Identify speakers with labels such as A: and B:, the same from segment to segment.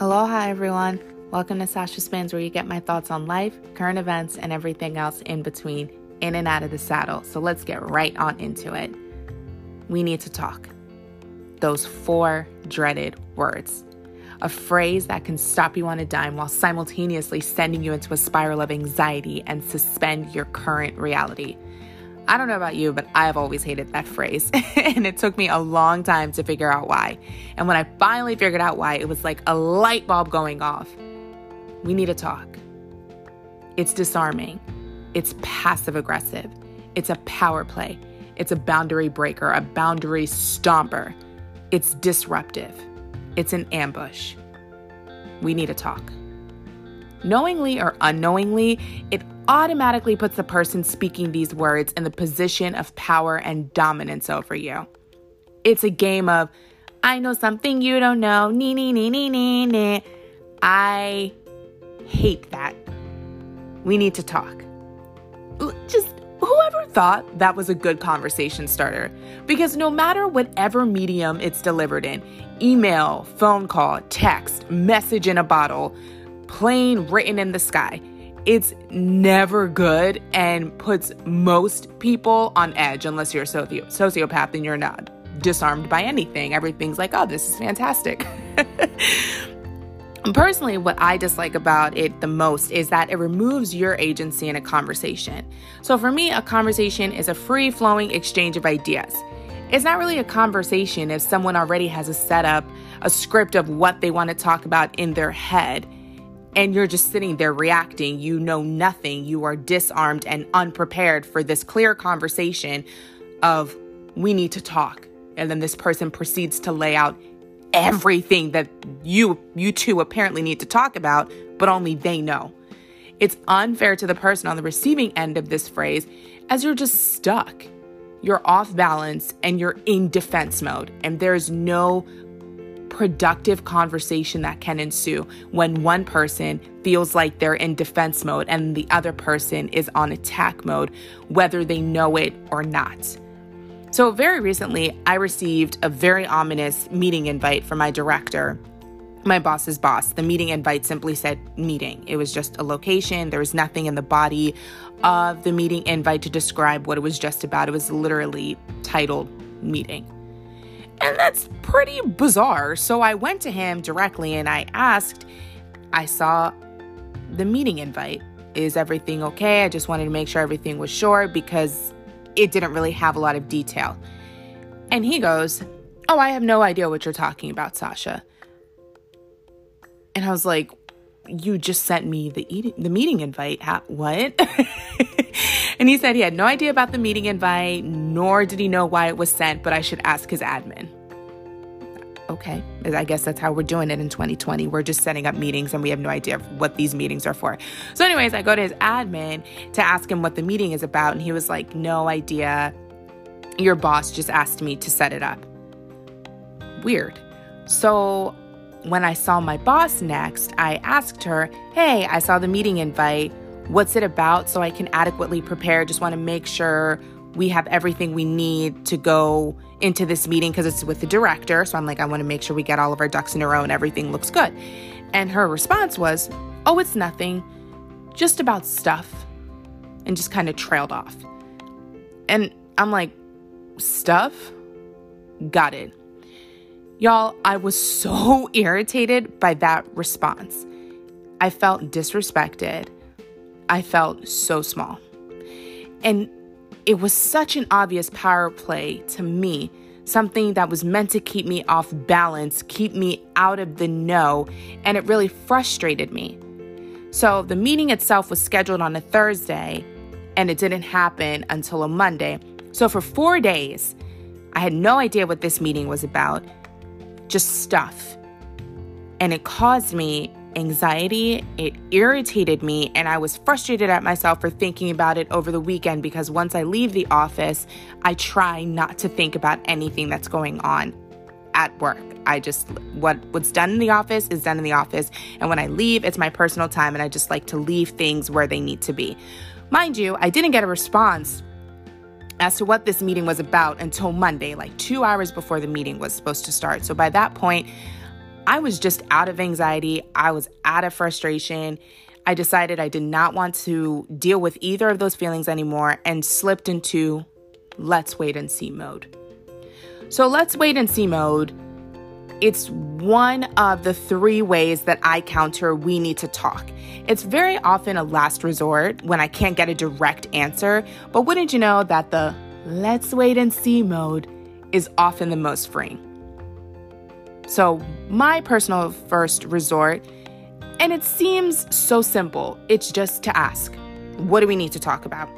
A: Aloha, everyone. Welcome to Sasha Spins, where you get my thoughts on life, current events, and everything else in between, in and out of the saddle. So let's get right on into it. We need to talk. Those four dreaded words. A phrase that can stop you on a dime while simultaneously sending you into a spiral of anxiety and suspend your current reality. I don't know about you, but I've always hated that phrase. and it took me a long time to figure out why. And when I finally figured out why, it was like a light bulb going off. We need to talk. It's disarming, it's passive aggressive, it's a power play, it's a boundary breaker, a boundary stomper, it's disruptive, it's an ambush. We need to talk. Knowingly or unknowingly, it automatically puts the person speaking these words in the position of power and dominance over you. It's a game of, I know something you don't know, nee, nee, nee, nee, nee, nee. I hate that. We need to talk. Just whoever thought that was a good conversation starter? Because no matter whatever medium it's delivered in email, phone call, text, message in a bottle, plain written in the sky it's never good and puts most people on edge unless you're a soci- sociopath and you're not disarmed by anything. Everything's like, oh, this is fantastic. Personally, what I dislike about it the most is that it removes your agency in a conversation. So, for me, a conversation is a free flowing exchange of ideas. It's not really a conversation if someone already has a setup, a script of what they want to talk about in their head and you're just sitting there reacting. You know nothing. You are disarmed and unprepared for this clear conversation of, we need to talk. And then this person proceeds to lay out everything that you you two apparently need to talk about, but only they know. It's unfair to the person on the receiving end of this phrase as you're just stuck. You're off balance and you're in defense mode, and there's no productive conversation that can ensue when one person feels like they're in defense mode and the other person is on attack mode, whether they know it or not. So, very recently, I received a very ominous meeting invite from my director, my boss's boss. The meeting invite simply said meeting. It was just a location, there was nothing in the body of the meeting invite to describe what it was just about. It was literally titled meeting. And that's pretty bizarre. So I went to him directly and I asked, I saw the meeting invite. Is everything okay? I just wanted to make sure everything was sure because it didn't really have a lot of detail. And he goes, Oh, I have no idea what you're talking about, Sasha. And I was like, You just sent me the, eating, the meeting invite. what? And he said he had no idea about the meeting invite, nor did he know why it was sent, but I should ask his admin. Okay, I guess that's how we're doing it in 2020. We're just setting up meetings and we have no idea of what these meetings are for. So, anyways, I go to his admin to ask him what the meeting is about, and he was like, No idea. Your boss just asked me to set it up. Weird. So, when I saw my boss next, I asked her, Hey, I saw the meeting invite what's it about so I can adequately prepare. Just want to make sure we have everything we need to go into this meeting because it's with the director. So I'm like, I want to make sure we get all of our ducks in a row and everything looks good. And her response was, Oh, it's nothing, just about stuff, and just kind of trailed off. And I'm like, Stuff? Got it. Y'all, I was so irritated by that response. I felt disrespected. I felt so small. And it was such an obvious power play to me, something that was meant to keep me off balance, keep me out of the know, and it really frustrated me. So the meeting itself was scheduled on a Thursday, and it didn't happen until a Monday. So for four days, I had no idea what this meeting was about, just stuff. And it caused me anxiety, it irritated me, and I was frustrated at myself for thinking about it over the weekend because once I leave the office, I try not to think about anything that's going on at work. I just what what's done in the office is done in the office, and when I leave, it's my personal time and I just like to leave things where they need to be. Mind you, I didn't get a response as to what this meeting was about until Monday, like 2 hours before the meeting was supposed to start. So by that point, I was just out of anxiety, I was out of frustration. I decided I did not want to deal with either of those feelings anymore and slipped into let's wait and see mode. So, let's wait and see mode. It's one of the three ways that I counter we need to talk. It's very often a last resort when I can't get a direct answer, but wouldn't you know that the let's wait and see mode is often the most freeing? So, my personal first resort, and it seems so simple, it's just to ask, what do we need to talk about?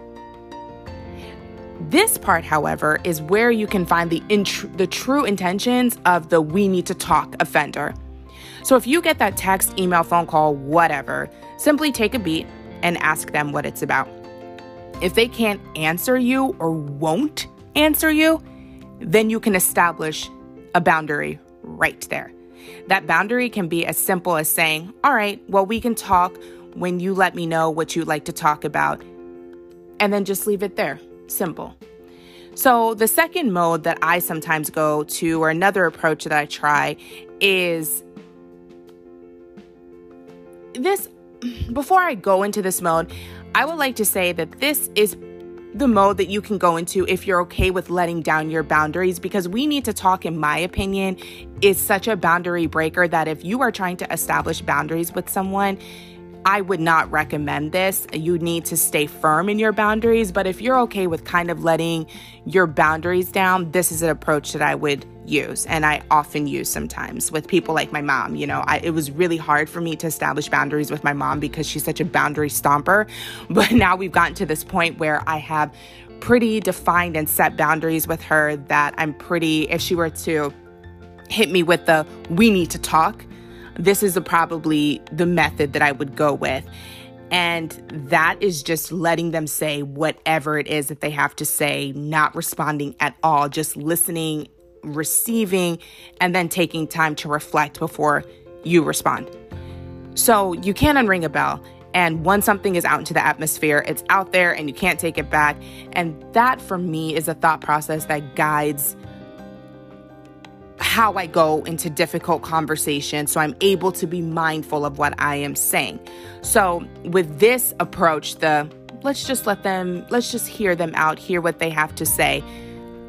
A: This part, however, is where you can find the, the true intentions of the we need to talk offender. So if you get that text, email, phone call, whatever, simply take a beat and ask them what it's about. If they can't answer you or won't answer you, then you can establish a boundary right there. That boundary can be as simple as saying, All right, well, we can talk when you let me know what you'd like to talk about, and then just leave it there. Simple. So, the second mode that I sometimes go to, or another approach that I try, is this. Before I go into this mode, I would like to say that this is the mode that you can go into if you're okay with letting down your boundaries because we need to talk in my opinion is such a boundary breaker that if you are trying to establish boundaries with someone I would not recommend this. You need to stay firm in your boundaries, but if you're okay with kind of letting your boundaries down, this is an approach that I would use and I often use sometimes with people like my mom. You know, I, it was really hard for me to establish boundaries with my mom because she's such a boundary stomper. But now we've gotten to this point where I have pretty defined and set boundaries with her that I'm pretty, if she were to hit me with the we need to talk, this is a, probably the method that I would go with. And that is just letting them say whatever it is that they have to say, not responding at all, just listening receiving, and then taking time to reflect before you respond. So you can unring a bell. And once something is out into the atmosphere, it's out there and you can't take it back. And that for me is a thought process that guides how I go into difficult conversations so I'm able to be mindful of what I am saying. So, with this approach, the let's just let them, let's just hear them out, hear what they have to say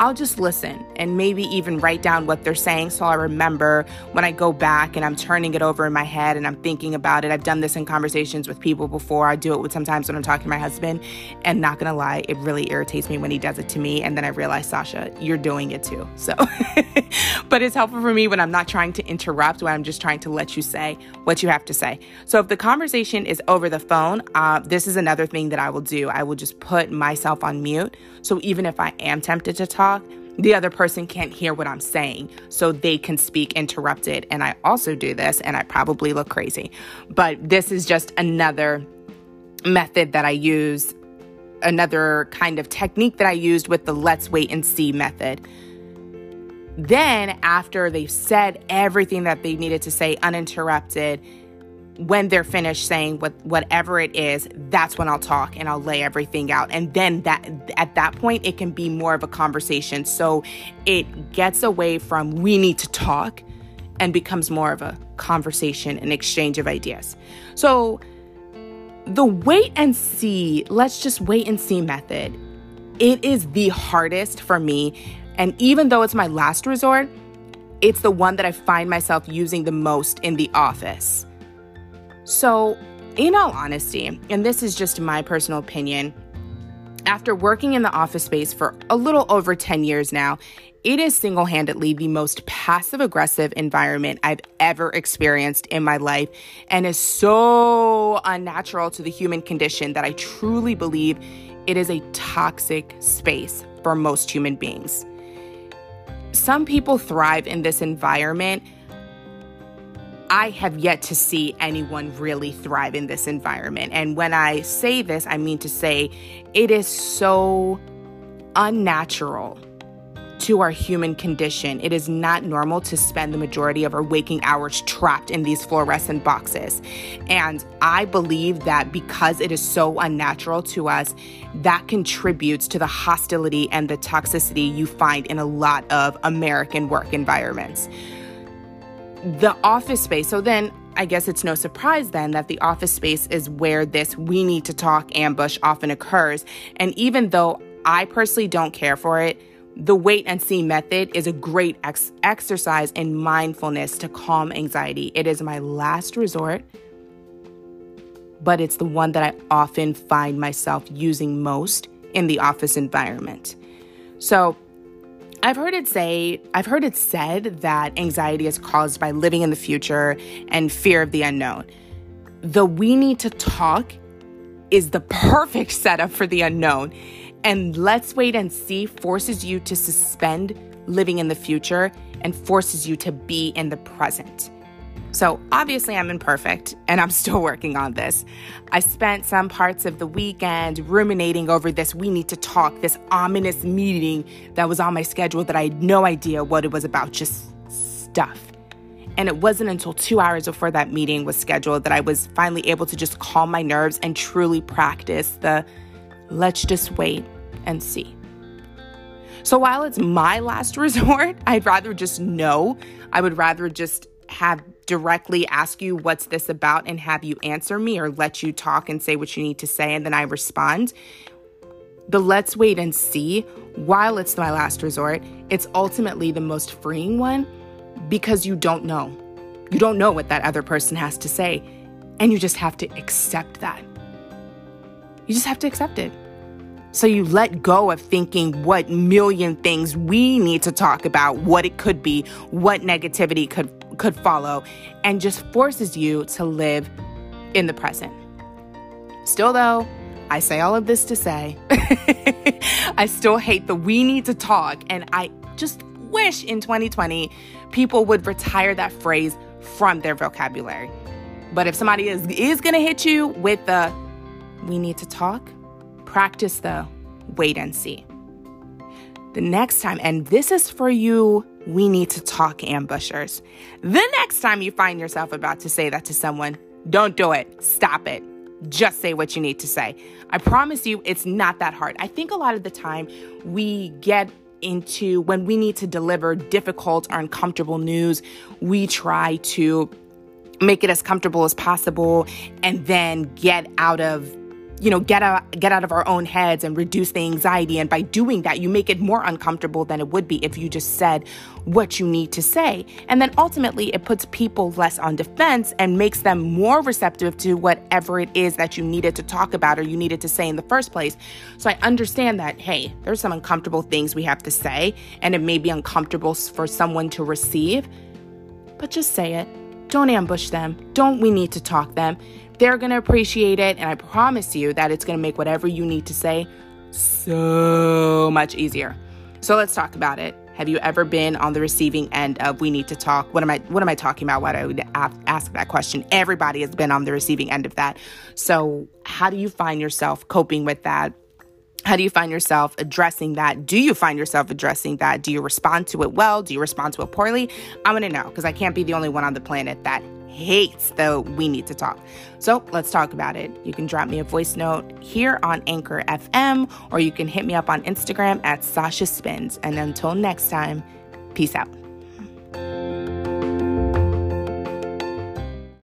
A: I'll just listen and maybe even write down what they're saying so I remember when I go back and I'm turning it over in my head and I'm thinking about it. I've done this in conversations with people before. I do it with sometimes when I'm talking to my husband. And not gonna lie, it really irritates me when he does it to me. And then I realize, Sasha, you're doing it too. So, but it's helpful for me when I'm not trying to interrupt, when I'm just trying to let you say what you have to say. So if the conversation is over the phone, uh, this is another thing that I will do. I will just put myself on mute. So even if I am tempted to talk, talk, the other person can't hear what I'm saying, so they can speak interrupted. And I also do this, and I probably look crazy. But this is just another method that I use, another kind of technique that I used with the let's wait and see method. Then, after they've said everything that they needed to say uninterrupted, when they're finished saying what whatever it is, that's when I'll talk and I'll lay everything out. And then that at that point it can be more of a conversation. So it gets away from we need to talk and becomes more of a conversation and exchange of ideas. So the wait and see, let's just wait and see method. It is the hardest for me and even though it's my last resort, it's the one that I find myself using the most in the office. So, in all honesty, and this is just my personal opinion, after working in the office space for a little over 10 years now, it is single handedly the most passive aggressive environment I've ever experienced in my life and is so unnatural to the human condition that I truly believe it is a toxic space for most human beings. Some people thrive in this environment I have yet to see anyone really thrive in this environment. And when I say this, I mean to say it is so unnatural to our human condition. It is not normal to spend the majority of our waking hours trapped in these fluorescent boxes. And I believe that because it is so unnatural to us, that contributes to the hostility and the toxicity you find in a lot of American work environments the office space. So then I guess it's no surprise then that the office space is where this we need to talk ambush often occurs. And even though I personally don't care for it, the wait and see method is a great ex- exercise in mindfulness to calm anxiety. It is my last resort, but it's the one that I often find myself using most in the office environment. So, I've heard it say, I've heard it said that anxiety is caused by living in the future and fear of the unknown. The we need to talk is the perfect setup for the unknown. And let's wait and see forces you to suspend living in the future and forces you to be in the present. So, obviously, I'm imperfect and I'm still working on this. I spent some parts of the weekend ruminating over this we need to talk, this ominous meeting that was on my schedule that I had no idea what it was about, just stuff. And it wasn't until two hours before that meeting was scheduled that I was finally able to just calm my nerves and truly practice the let's just wait and see. So while it's my last resort, I'd rather just know. I would rather just have directly ask you what's this about and have you answer me or let you talk and say what you need to say and then I respond. The let's wait and see, while it's my last resort, it's ultimately the most freeing one because you don't know. You don't know what that other person has to say, and you just have to accept that. You just have to accept it. So you let go of thinking what million things we need to talk about, what it could be, what negativity could could follow, and just forces you to live in the present. Still though, I say all of this to say I still hate the we need to talk and I just wish in 2020 people would retire that phrase from their vocabulary. But if somebody is is going to hit you with the we need to talk, practice the wait and see. The next time, and this is for you, we need to talk ambushers. The next time you find yourself about to say that to someone, don't do it. Stop it. Just say what you need to say. I promise you, it's not that hard. I think a lot of the time we get into when we need to deliver difficult or uncomfortable news, we try to make it as comfortable as possible and then get out of you know get out get out of our own heads and reduce the anxiety. And by doing that you make it more uncomfortable than it would be if you just said what you need to say. And then ultimately it puts people less on defense and makes them more receptive to whatever it is that you needed to talk about or you needed to say in the first place. So i understand that hey there's some uncomfortable things we have to say and it may be uncomfortable for someone to receive but just say it don't ambush them don't we need to talk them they're going to appreciate it. And I promise you that it's going to make whatever you need to say so much easier. So let's talk about it. Have you ever been on the receiving end of we need to talk? What am I what am I talking about? Why do I would ask that question? Everybody has been on the receiving end of that. So, how do you find yourself coping with that? How do you find yourself addressing that? Do you find yourself addressing that? Do you respond to it well? Do you respond to it poorly? I'm to know because I can't be the only one on the planet that hates the we need to talk. So let's talk about it. You can drop me a voice note here on Anchor FM, or you can hit me up on Instagram at Sasha Spins. And until next time, peace out.